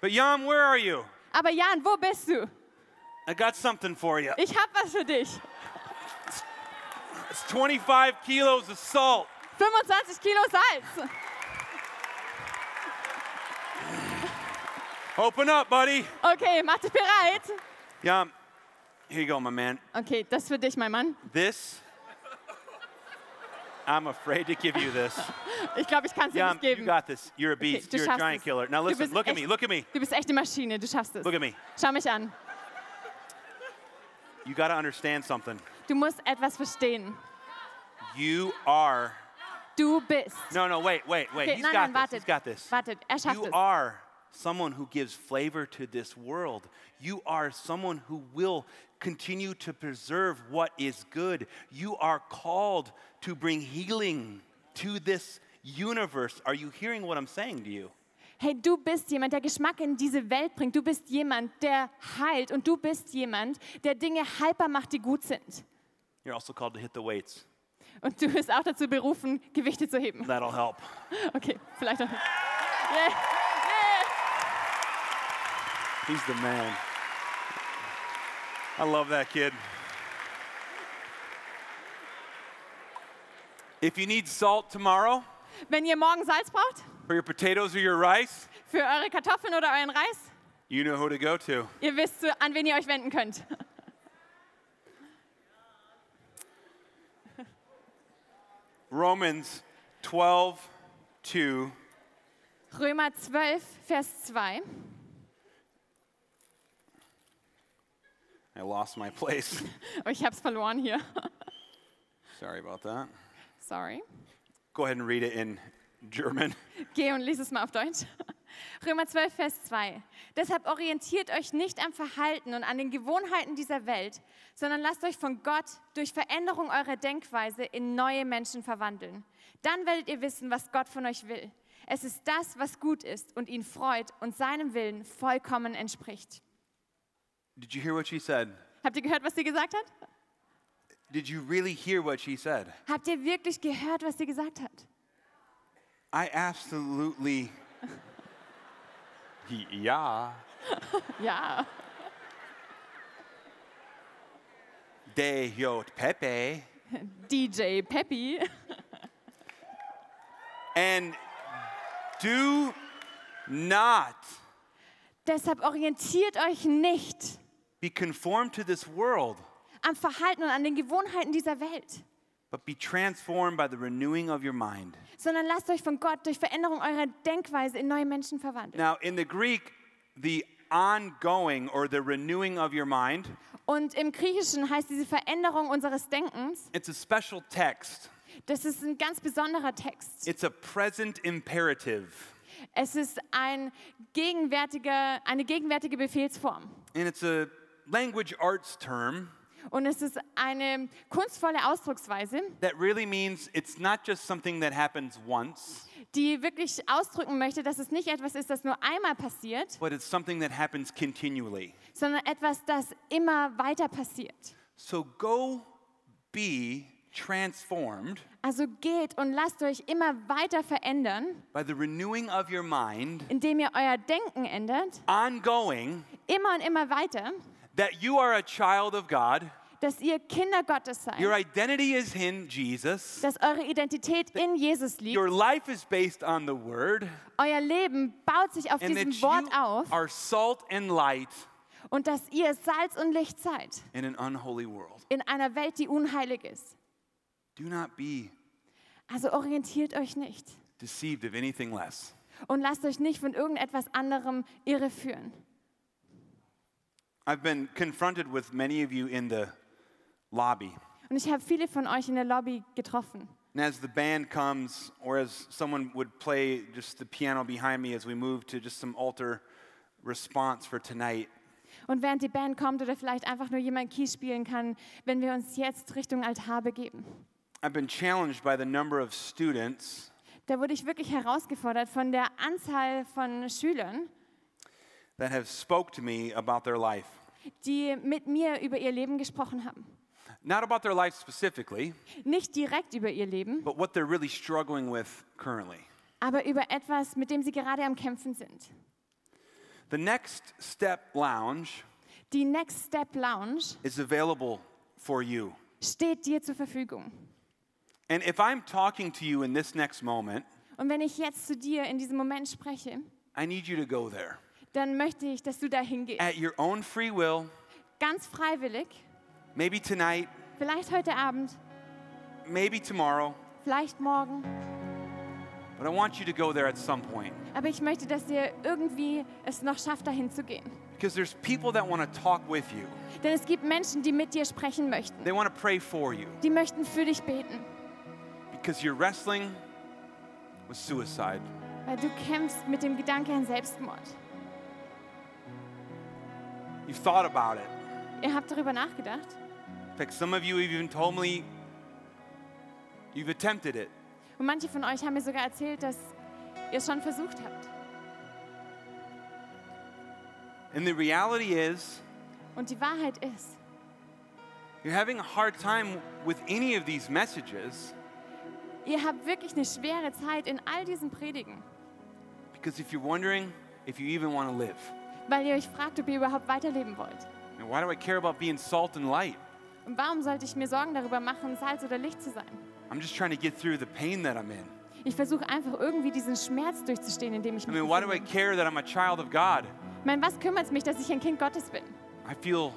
But Yam, where are you? Aber Jan, wo bist du? I got something for you. Ich hab was für dich. It's 25 kilos of salt. 25 Kilo Salz. Open up, buddy. Okay, mach dich bereit. Yam, here you go, my man. Okay, das für dich, mein Mann. This I'm afraid to give you this. Ich glaube, ich kann es dir nicht you geben. got this. You're a Okay, beast. du You're a giant es. killer. Now listen, look at echt- me. Look at me. Du bist echt eine Maschine, du schaffst es. Look at me. Schau mich an. You got to understand something. Du musst etwas verstehen. You are. Du bist. No, no, wait, wait, wait. Okay, He's nein, got nein, this. wartet. He's got this. Wartet, er schafft You es. are someone who gives flavor to this world. You are someone who will continue to preserve what is good. You are called to bring healing to this universe. Are you hearing what I'm saying to you? Hey, du bist jemand, der Geschmack in diese Welt bringt. Du bist jemand, der heilt. Und du bist jemand, der Dinge haltbar macht, die gut sind. You're also called to hit the weights. Und du bist auch dazu berufen, Gewichte zu heben. That'll help. Okay, vielleicht auch nicht. Yeah. He's the man. I love that kid. If you need salt tomorrow Wenn ihr morgen Salz braucht, for your potatoes or your rice, für eure Kartoffeln oder euren Reis, you know who to go to. ihr wisst, an wen ihr euch wenden könnt. Romans 12, 2. Römer 12, Vers 2. I lost my place. Oh, ich habe es verloren hier. Sorry about that. Sorry. Go ahead and read it in German. Geh und lies es mal auf Deutsch. Römer 12, Vers 2. Deshalb orientiert euch nicht am Verhalten und an den Gewohnheiten dieser Welt, sondern lasst euch von Gott durch Veränderung eurer Denkweise in neue Menschen verwandeln. Dann werdet ihr wissen, was Gott von euch will. Es ist das, was gut ist und ihn freut und seinem Willen vollkommen entspricht. Did you hear what she said? Habt ihr gehört, was sie gesagt hat? Did you really hear what she said? Habt ihr wirklich gehört, was sie gesagt hat? I absolutely. Ja. De Jot Pepe. DJ Peppy. And do not Deshalb orientiert euch nicht be conformed to this world, am Verhalten und an den Gewohnheiten dieser Welt, but be transformed by the renewing of your mind. sondern lasst euch von Gott durch Veränderung eurer Denkweise in neue Menschen verwandeln. Now, in the Greek, the ongoing or the renewing of your mind, Und im Griechischen heißt diese Veränderung unseres Denkens, it's a special text. das ist ein ganz besonderer Text. It's a present imperative. Es ist ein gegenwärtiger, eine gegenwärtige Befehlsform. And it's a language arts term Und es ist eine kunstvolle Ausdrucksweise, that really means it's not just something that happens once, die wirklich ausdrücken möchte, dass es nicht etwas ist, das nur einmal passiert, but it's something that happens continually. sondern etwas, das immer weiter passiert. So go be transformed Also geht und lasst euch immer weiter verändern, by the renewing of your mind, indem ihr euer Denken ändert, ongoing, immer und immer weiter, that you are a child of God. dass ihr Kinder Gottes seid, Your identity is in Jesus. dass eure Identität in Jesus liegt, Your life is based on the Word. euer Leben baut sich auf And that diesem Wort you auf are salt and light und dass ihr Salz und Licht seid in an unholy world. in einer Welt, die unheilig ist. Do not be Also orientiert euch nicht deceived of anything less. und lasst euch nicht von irgendetwas anderem irreführen. I've been confronted with many of you in the lobby. Und ich habe viele von euch in der Lobby getroffen. And as the band comes, or as someone would play just the piano behind me as we move to just some altar response for tonight, Und während die Band kommt oder vielleicht einfach nur jemand Keys spielen kann, wenn wir uns jetzt Richtung Altar begeben. I've been challenged by the number of students Da wurde ich wirklich herausgefordert von der Anzahl von Schülern, that have spoke to me about their life. die mit mir über ihr Leben gesprochen haben. Not about their life specifically, Nicht direkt über ihr Leben, but what they're really struggling with currently. aber über etwas, mit dem sie gerade am Kämpfen sind. The Next Step Lounge Die Next Step Lounge is available for you. steht dir zur Verfügung. And if I'm talking to you in this next moment, Und wenn ich jetzt zu dir in diesem Moment spreche, I need you to go there. Dann möchte ich, dass du dahin gehst. At your own free will, Ganz freiwillig, maybe tonight, vielleicht heute Abend, maybe tomorrow, vielleicht morgen. But I want you to go there at some point. Aber ich möchte, dass ihr irgendwie es noch schafft, dahin zu gehen. Because there's people that want to talk with you. Denn es gibt Menschen, die mit dir sprechen möchten. They want to pray for you. Die möchten für dich beten, Because you're wrestling with suicide. weil du kämpfst mit dem Gedanke an Selbstmord. You've thought about it. Ihr habt darüber nachgedacht? In fact, some of you have even told me you've attempted it. Und manche von euch haben mir sogar erzählt, dass ihr es schon versucht habt. And the reality is, Und die Wahrheit ist, you're having a hard time with any of these messages ihr habt wirklich eine schwere Zeit in all diesen Predigen, because if you're wondering if you even want to live, weil ihr euch fragt, ob ihr überhaupt weiterleben wollt. and why do I care about being salt and light? Und warum sollte ich mir Sorgen darüber machen, Salz oder Licht zu sein? I'm just trying to get through the pain that I'm in. Ich versuche einfach irgendwie diesen Schmerz durchzustehen, in dem ich I mich mean, why do I care that I'm a child of God? Ich meine, was kümmert es mich, dass ich ein Kind Gottes bin? I feel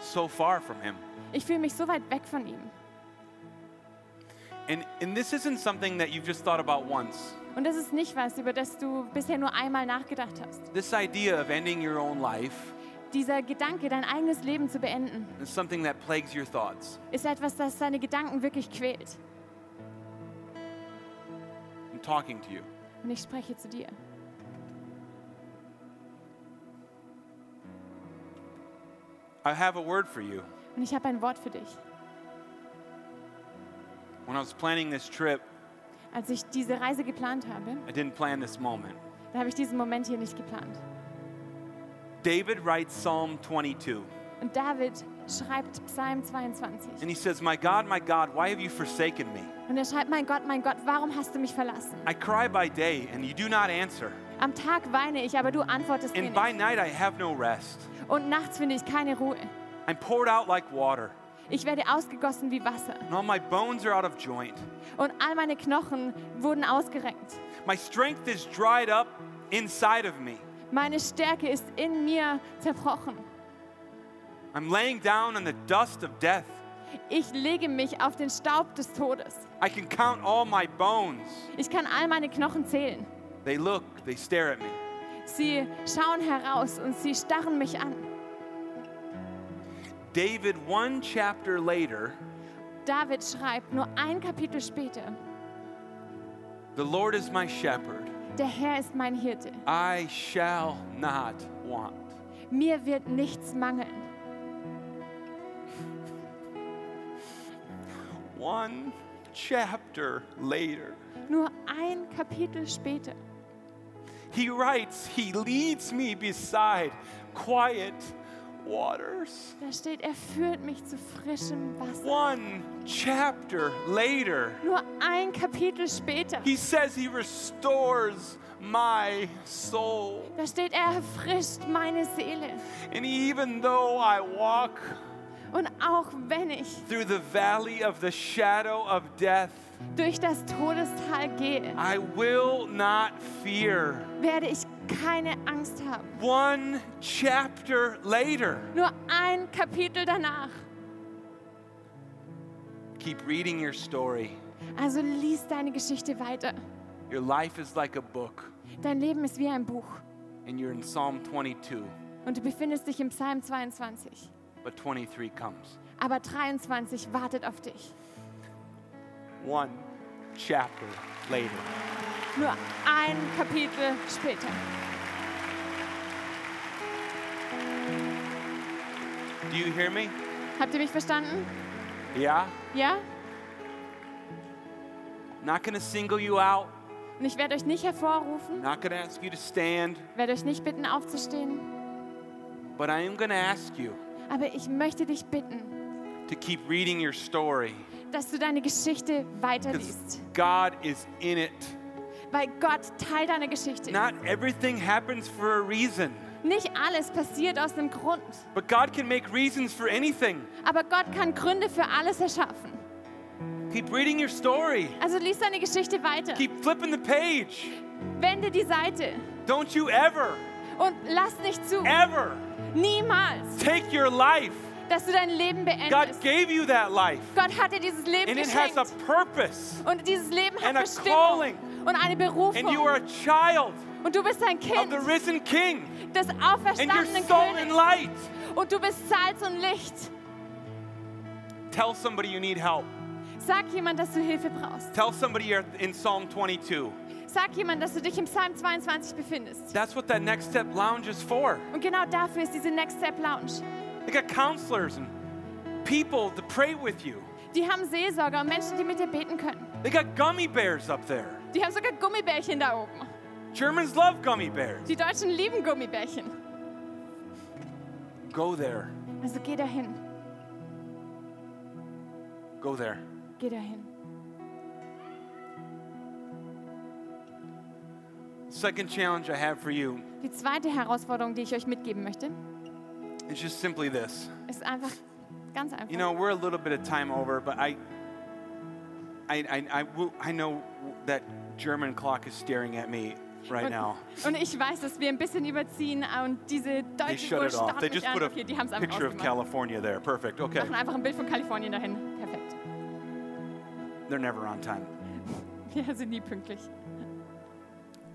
so far from Him. Ich fühle mich so weit weg von ihm. And, and this isn't something that you've just thought about once. Und das ist nicht was, über das du bisher nur einmal nachgedacht hast. This idea of ending your own life Dieser Gedanke, dein eigenes Leben zu beenden, is something that plagues your thoughts. ist etwas, das deine Gedanken wirklich quält. I'm talking to you. Und ich spreche zu dir. I have a word for you. Und ich habe ein Wort für dich. When I was planning this trip, Als ich diese Reise geplant habe, I didn't plan this moment. da habe ich diesen Moment hier nicht geplant. David writes Psalm 22, Und David schreibt Psalm 22. and he says, My God, my God, why have you forsaken me? Und er schreibt, mein Gott, mein Gott, warum hast du mich verlassen? I cry by day, and you do not answer, Am Tag weine ich, aber du antwortest mir and by nicht. night I have no rest. Und nachts finde ich keine Ruhe. I'm poured out like water, Ich werde ausgegossen wie Wasser. and all my bones are out of joint. Und all meine Knochen wurden ausgerenkt. My strength is dried up inside of me. Meine Stärke ist in mir zerbrochen. I'm laying down in the dust of death. Ich lege mich auf den Staub des Todes. I can count all my bones. Ich kann all meine Knochen zählen. They look, they stare at me. Sie schauen heraus und sie starren mich an. David, one chapter later, David schreibt nur ein Kapitel später, the Lord is my shepherd. der Herr ist mein Hirte. I shall not want. Mir wird nichts mangeln. One chapter later, Nur ein Kapitel später. he writes, He leads me beside quiet waters. Da steht, er führt mich zu frischem Wasser. One chapter later, Nur ein Kapitel später. he says he restores my soul. Da steht, er erfrischt meine Seele. And even though I walk Und auch wenn ich through the valley of the shadow of death, durch das Todestal gehe, I will not fear. werde ich keine Angst haben. One chapter later, Nur ein Kapitel danach. keep reading your story. Also lies deine Geschichte weiter. Your life is like a book, Dein Leben ist wie ein Buch. and you're in Psalm 22, Und du befindest dich im Psalm 22. but 23 comes. Aber 23 wartet auf dich. One chapter later. Nur ein Kapitel später. Do you hear me? Habt ihr mich verstanden? Yeah? Ja? Not gonna single you out, Und ich werde euch nicht hervorrufen, not gonna ask you to stand, werde euch nicht bitten aufzustehen, but I am gonna ask you aber ich möchte dich bitten, to keep reading your story dass du deine Geschichte weiterliest. God is in it. Weil Gott Teil deiner Geschichte ist. Not everything happens for a reason, Nicht alles passiert aus einem Grund. but God can make reasons for anything. Aber Gott kann Gründe für alles erschaffen. Keep reading your story. Also lies deine Geschichte weiter. Keep flipping the page. Wende die Seite Don't you ever, und lass nicht zu. ever Niemals take your life dass du dein Leben God beendest. gave you that life, Gott hat dir dieses Leben and it has a geschenkt. purpose. Und dieses Leben and a hat Bestimmung calling. und eine And you Berufung. are a child Und du bist ein of Kind the risen King, des and you're auferstandenen salt and Königs. light. Und du bist Salz und Licht. Tell somebody you need help. Sag jemand, dass du Hilfe brauchst. Tell somebody you're in Psalm 22. Sag jemand, dass du dich im Psalm 22 befindest. That's what that Next Step Lounge is for. Und genau dafür ist diese Next Step Lounge. They got counselors and people to pray with you. Die haben Seelsorger und Menschen, die mit dir beten können. They got gummy bears up there. Die haben sogar Gummibärchen da oben. Germans love gummy bears. Die Deutschen lieben Gummibärchen. Go there. Also geh dahin. Go there. Geh dahin. Second challenge I have for you Die zweite Herausforderung, die ich euch mitgeben möchte, is just simply this. ist einfach ganz einfach. You know, we're a little bit of time over, but I, I, I, I, I know that German clock is staring at me right und, now. und ich weiß, dass wir ein bisschen überziehen ah, und diese deutsche Uhr starrt They just put a Okay, die haben es einfach picture of. California there. Perfect. Okay. Machen einfach ein Bild von Kalifornien dahin. Perfekt. They're never on time. Wir sind nie pünktlich.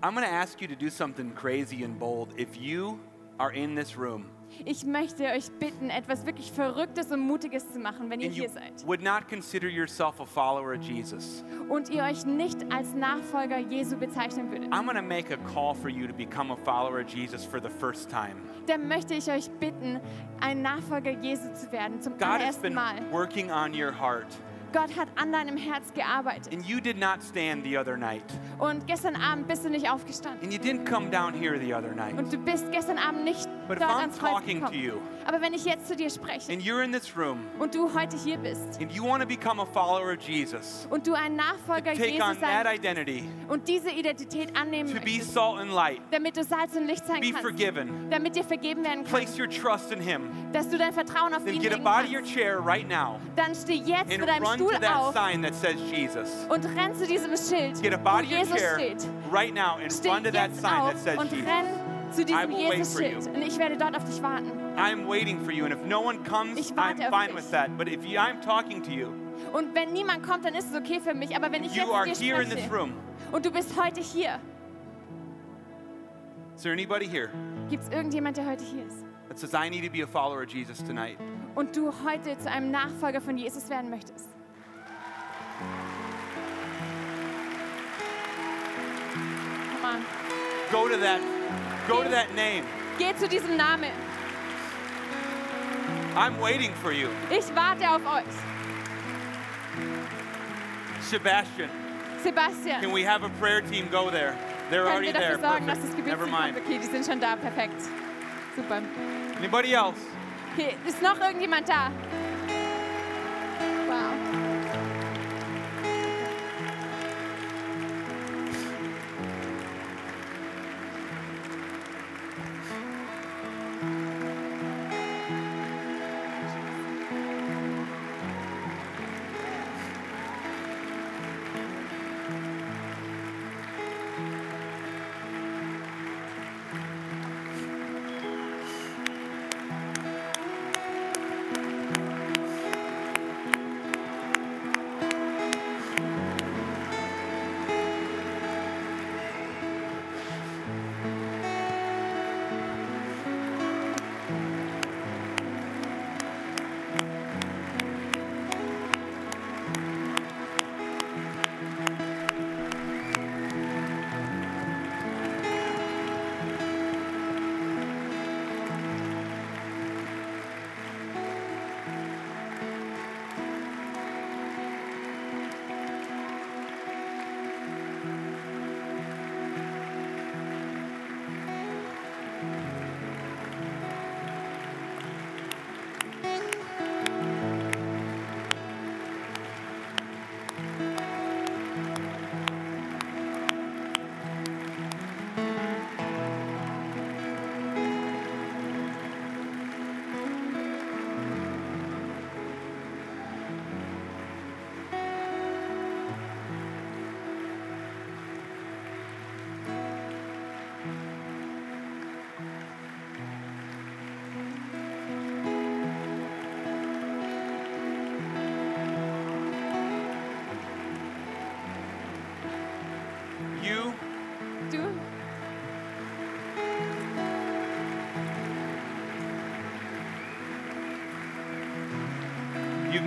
I'm going to ask you to do something crazy and bold. If you are in this room Ich möchte euch bitten, etwas wirklich Verrücktes und Mutiges zu machen, wenn ihr and you hier seid. would not consider yourself a follower of Jesus, Und ihr euch nicht als Nachfolger Jesu bezeichnen würdet. I'm going to make a call for you to become a follower of Jesus for the first time. Dann möchte ich euch bitten, ein Nachfolger Jesu zu werden, zum God has allerersten been Mal. working on your heart, Gott hat an deinem Herz gearbeitet. and you did not stand the other night, Und gestern Abend bist du nicht aufgestanden. and you didn't come down here the other night. Und du bist gestern Abend nicht But if I'm talking to you Aber wenn ich jetzt zu dir spreche and you're in this room und du heute hier bist and you want to become a follower of Jesus, und du ein Nachfolger take Jesus on that sein identity und diese Identität annehmen to be möchtest, salt and light, damit du Salz und Licht sein be kannst, forgiven, damit dir vergeben werden kann, place your trust in Him, dass du dein Vertrauen auf then ihn get up out of your chair right now dann steh jetzt and deinem run Stuhl to that auf sign that says Jesus. und renn zu diesem Schild, Get up wo out your Jesus chair steht. right now and Steh run to that sign that says und Jesus. renn zu diesem for Jesus-Schild. Und ich werde dort auf dich warten. I'm waiting for you, and if no one comes, Ich I'm warte auf fine dich. with that. But if you, I'm talking to you, Und wenn niemand kommt, dann ist es okay für mich. Aber wenn ich you jetzt are zu dir here in this spreche room. und du bist heute hier, Is there anybody here gibt es irgendjemand, der heute hier ist that says, I need to be a follower of Jesus tonight? und du heute zu einem Nachfolger von Jesus werden möchtest? Come on. Go to that, go to that name. Geh zu diesem Namen. I'm waiting for you. Ich warte auf euch. Sebastian, Sebastian, can we have a prayer team go there? They're können already wir there. sorgen, dass das. Never mind. Okay, die sind schon da. Perfekt. Super. Anybody else? Okay, ist noch irgendjemand da?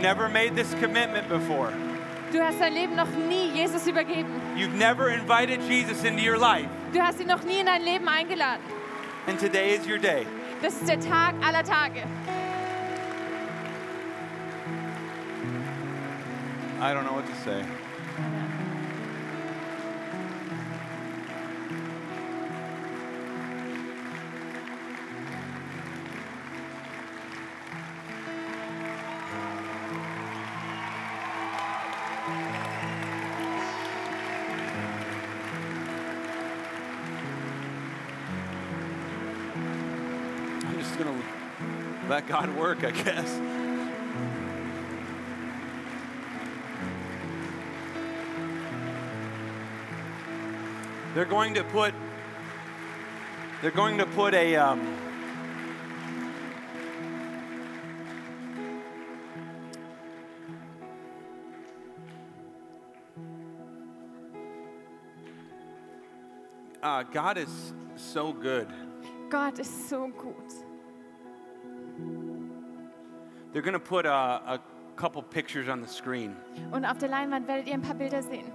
Never made this commitment before. Du hast dein Leben noch nie Jesus übergeben. You've never invited Jesus into your life. Du hast ihn noch nie in dein Leben eingeladen. And today is your day. Das ist der Tag aller Tage. I don't know what to say. God work, I guess. They're going to put. They're going to put a. Um, uh, God is so good. God is so gut. They're going to put a, a couple pictures on the screen. Und auf der Leinwand werdet ihr ein paar Bilder sehen.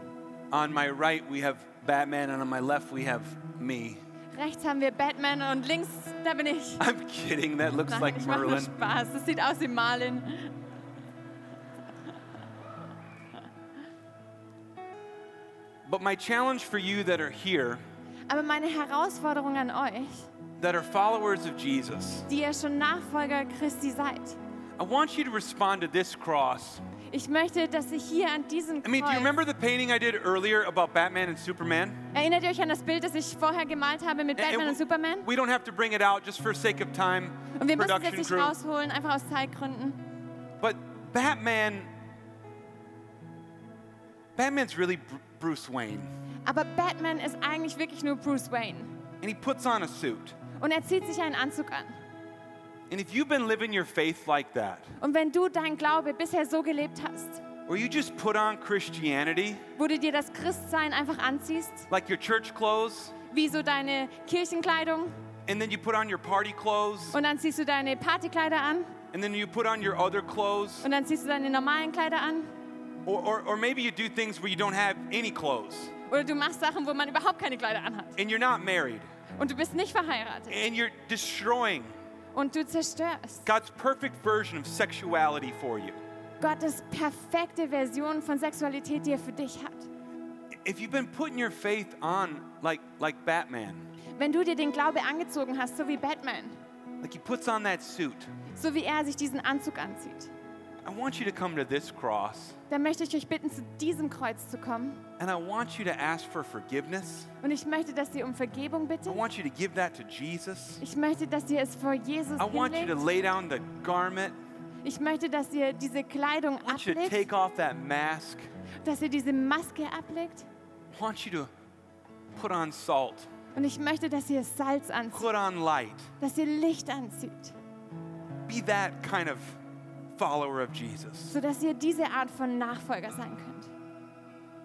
On my right, we have Batman, and on my left, we have me. Rechts haben wir Batman und links, da bin ich. I'm kidding, that looks Nein, like ich mache nur Spaß. Das sieht aus wie Marlin. But my challenge for you that are here, Aber meine Herausforderung an euch, that are followers of Jesus, die ihr schon Nachfolger Christi seid, I want you to respond to this cross. ich möchte, dass ihr hier an diesem I mean, do you remember the painting I did earlier about Batman and Superman? erinnert ihr euch an das Bild, das ich vorher gemalt habe mit Batman und Superman? We don't have to bring it out just for sake of time, Und wir müssen es jetzt nicht rausholen, einfach aus Zeitgründen. But Batman, Batman's really Bruce Wayne. Aber Batman ist eigentlich wirklich nur Bruce Wayne. And he puts on a suit. Und er zieht sich einen Anzug an. And if you've been living your faith like that, Und wenn du dein Glaube bisher so gelebt hast, or you just put on Christianity, wo du dir das Christsein einfach anziehst, like your church clothes, wie so deine Kirchenkleidung, and then you put on your party clothes, und dann ziehst du deine Partykleider an, and then you put on your other clothes, und dann ziehst du deine normalen Kleider an, or, or, or maybe you do things where you don't have any clothes, oder du machst Sachen, wo man überhaupt keine Kleider anhat. and you're not married, Und du bist nicht verheiratet. and you're destroying Und du zerstörst. God's perfect version of sexuality for you. Gottes perfekte Version von Sexualität, die er für dich hat. If you've been putting your faith on like, like Batman, Wenn du dir den Glaube angezogen hast, so wie Batman, like he puts on that suit, so wie er sich diesen Anzug anzieht, I want you to come to this cross dann möchte ich euch bitten, zu diesem Kreuz zu kommen. and I want you to ask for forgiveness. Und ich möchte, dass ihr um Vergebung I want you to give that to Jesus. Ich möchte, dass ihr es vor Jesus I want you to lay down the garment. Ich möchte, dass ihr diese Kleidung I want you to ablegt, take off that mask. dass ihr diese Maske ablegt. I want you to put on salt, Und ich möchte, dass ihr Salz anzieht, put on light. dass ihr Licht anzieht, Be that kind of follower of Jesus. sodass ihr diese Art von Nachfolger sein könnt.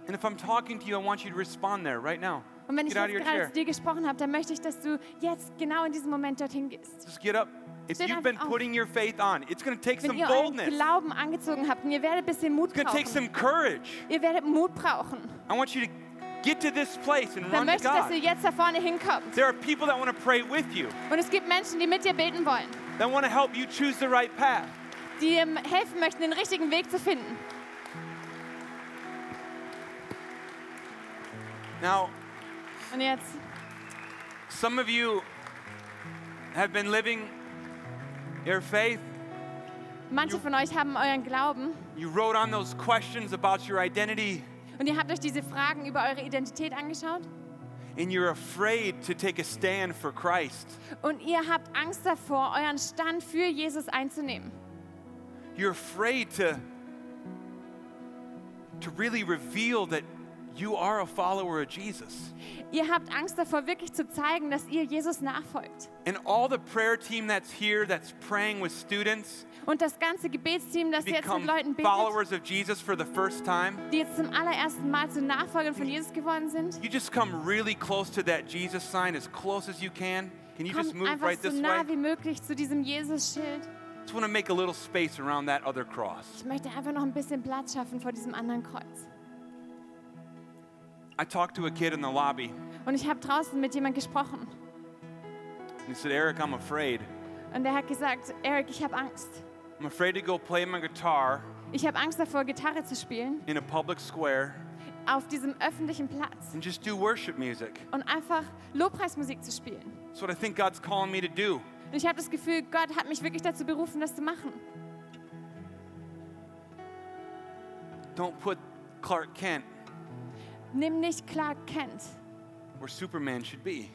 And if I'm talking to you, I want you to respond there right now. Und wenn ich Get out of jetzt your gerade chair. zu dir gesprochen habe, dann möchte ich, dass du jetzt genau in diesem Moment dorthin gehst. Just get up. If Steht you've been einfach auf. putting your faith on, it's going to take Wenn some ihr euren boldness. It's Glauben angezogen habt und ihr werdet ein bisschen Mut going to take brauchen, some courage. ihr werdet Mut brauchen, I want you to get to this place and dann run to möchte ich, dass God. ihr jetzt da vorne hinkommt. There are people that want to pray with you, Und es gibt Menschen, die mit dir beten wollen, that want to help you choose the right path. Die dir helfen möchten, den richtigen Weg zu finden. Now, Und jetzt, some of you have been living your faith. manche von euch haben euren Glauben You wrote on those questions about your identity, und ihr habt euch diese Fragen über eure Identität angeschaut and you're afraid to take a stand for Christ. und ihr habt Angst davor, euren Stand für Jesus einzunehmen. You're afraid to, to really reveal that you are a follower of Jesus. Ihr habt Angst davor, wirklich zu zeigen, dass ihr Jesus nachfolgt. And all the prayer team that's here that's praying with students Und das ganze Gebetsteam, das jetzt become mit Leuten betet, followers of Jesus for the first time. die jetzt zum allerersten Mal zu Nachfolgern von Jesus geworden sind, You just come really close to that Jesus sign as close as you can. Can you just kommt move einfach right so this nah way? wie möglich zu diesem Jesus-Schild. Just want to make a little space around that other cross. Ich möchte einfach noch ein bisschen Platz schaffen vor diesem anderen Kreuz. I talked to a kid in the lobby, Und ich habe draußen mit jemand gesprochen. and he said, Eric, I'm afraid. Und der hat gesagt, Eric, ich habe Angst. I'm afraid to go play my guitar Ich habe Angst davor, Gitarre zu spielen in a public square auf diesem öffentlichen Platz and just do worship music. und einfach Lobpreismusik zu spielen. That's what I think God's calling me to do. Und ich habe das Gefühl, Gott hat mich wirklich dazu berufen, das zu machen. Don't put Clark Kent Nimm nicht Clark Kent, where Superman should be.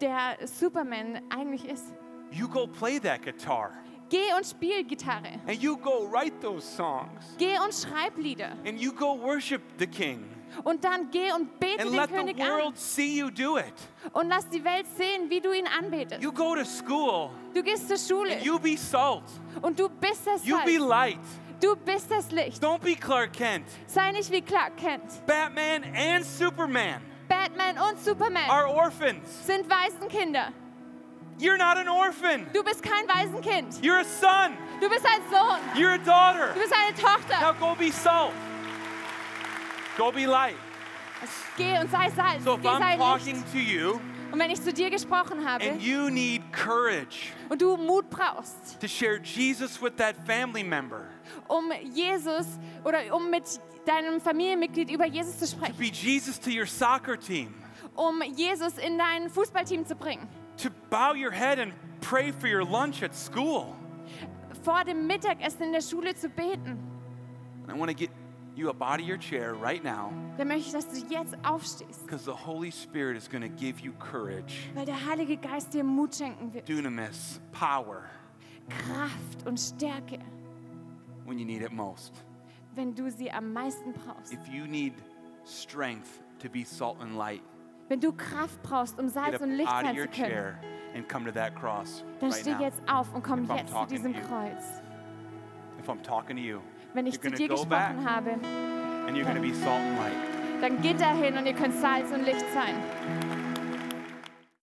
der Superman eigentlich ist. You go play that guitar Geh und spiel Gitarre. and you go write those songs Geh und schreib Lieder. and you go worship the King Und dann geh und bete and den let the König an. world see you do it. Und lass die Welt sehen, wie du ihn anbetest. You go to school Du gehst zur Schule and you be salt. und du bist das You be light. Du bist das Licht. Don't be Clark Kent. Sei nicht wie Clark Kent. Batman and Superman Batman und Superman are orphans. sind Waisenkinder. You're not an orphan. Du bist kein Waisenkind. You're a son. Du bist ein Sohn. You're a daughter. Du bist eine Tochter. Now go be salt. Go be light. Geh und sei Salz. So if Geh, sei I'm talking Licht. to you Und wenn ich zu dir gesprochen habe and you need courage und du Mut brauchst, to share Jesus with that family member, um Jesus oder um mit deinem Familienmitglied über Jesus zu to sprechen, be Jesus to your soccer team, um Jesus in dein Fußballteam zu bringen, to bow your head and pray for your lunch at school. vor dem Mittagessen in der Schule zu beten, And I want to get you up out of your chair right now dann möchte ich, dass du jetzt aufstehst, because the Holy Spirit is going to give you courage, weil der Heilige Geist dir Mut schenken wird, dunamis, power Kraft und Stärke, when you need it most. wenn du sie am meisten brauchst. If you need strength to be salt and light, Wenn du Kraft brauchst, um Salz und Licht out of sein your zu können, chair and come to that cross dann right steh now. jetzt auf und komm If jetzt zu diesem. Kreuz. If I'm talking to you, Wenn ich zu dir gesprochen habe, dann geht dahin und ihr könnt Salz und Licht sein.